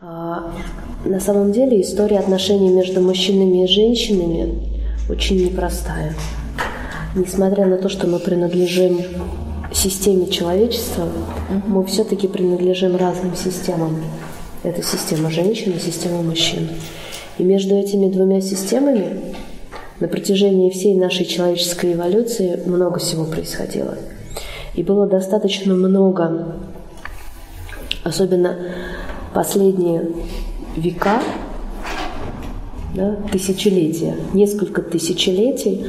А, на самом деле история отношений между мужчинами и женщинами очень непростая. Несмотря на то, что мы принадлежим системе человечества, мы все-таки принадлежим разным системам. Это система женщин и система мужчин. И между этими двумя системами на протяжении всей нашей человеческой эволюции много всего происходило. И было достаточно много, особенно последние века, да, тысячелетия, несколько тысячелетий,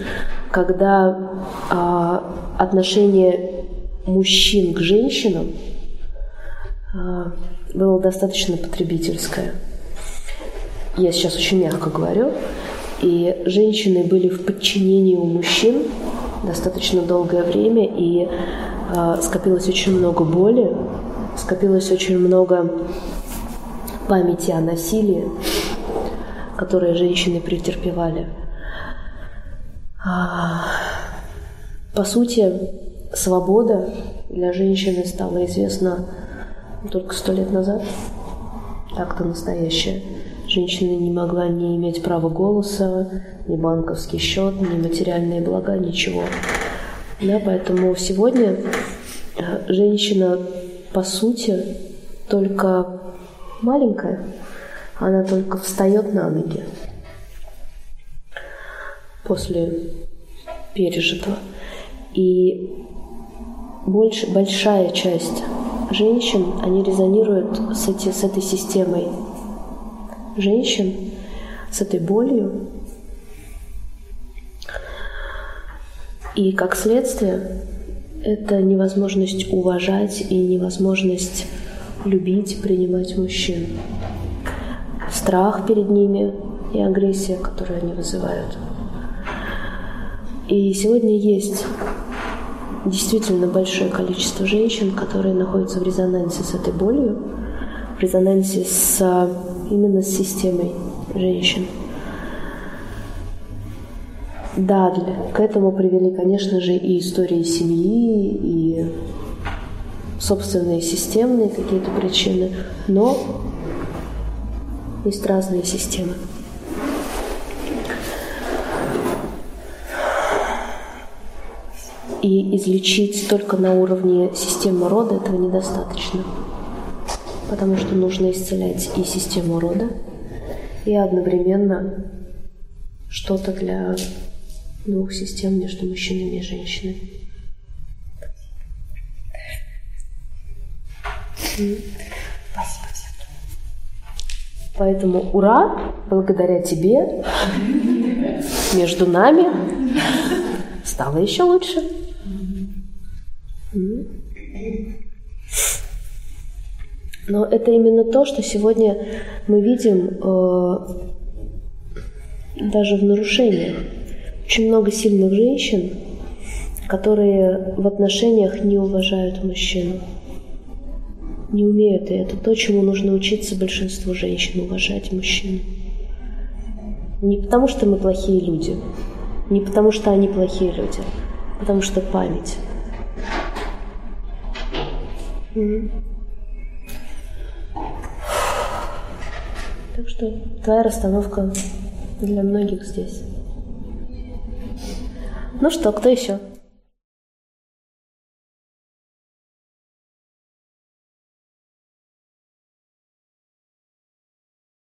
когда а, отношение мужчин к женщинам а, было достаточно потребительское. Я сейчас очень мягко говорю. И женщины были в подчинении у мужчин достаточно долгое время, и э, скопилось очень много боли, скопилось очень много памяти о насилии, которое женщины претерпевали. А, по сути, свобода для женщины стала известна только сто лет назад. Так-то настоящая. Женщина не могла не иметь права голоса, ни банковский счет, ни материальные блага, ничего. Да, поэтому сегодня э, женщина, по сути, только маленькая, она только встает на ноги после пережитого. И больше, большая часть женщин, они резонируют с, эти, с этой системой женщин с этой болью. И как следствие, это невозможность уважать и невозможность любить, принимать мужчин. Страх перед ними и агрессия, которую они вызывают. И сегодня есть действительно большое количество женщин, которые находятся в резонансе с этой болью, в резонансе с именно с системой женщин. Да, для, к этому привели, конечно же, и истории семьи, и собственные системные какие-то причины, но есть разные системы. И излечить только на уровне системы рода этого недостаточно потому что нужно исцелять и систему рода, и одновременно что-то для двух систем между мужчинами и женщинами. Спасибо всем. Поэтому ура, благодаря тебе, между нами стало еще лучше. Но это именно то, что сегодня мы видим э, даже в нарушениях. Очень много сильных женщин, которые в отношениях не уважают мужчину. Не умеют, и это то, чему нужно учиться большинству женщин, уважать мужчину. Не потому, что мы плохие люди, не потому, что они плохие люди, а потому что память. Так что твоя расстановка для многих здесь. Ну что, кто еще?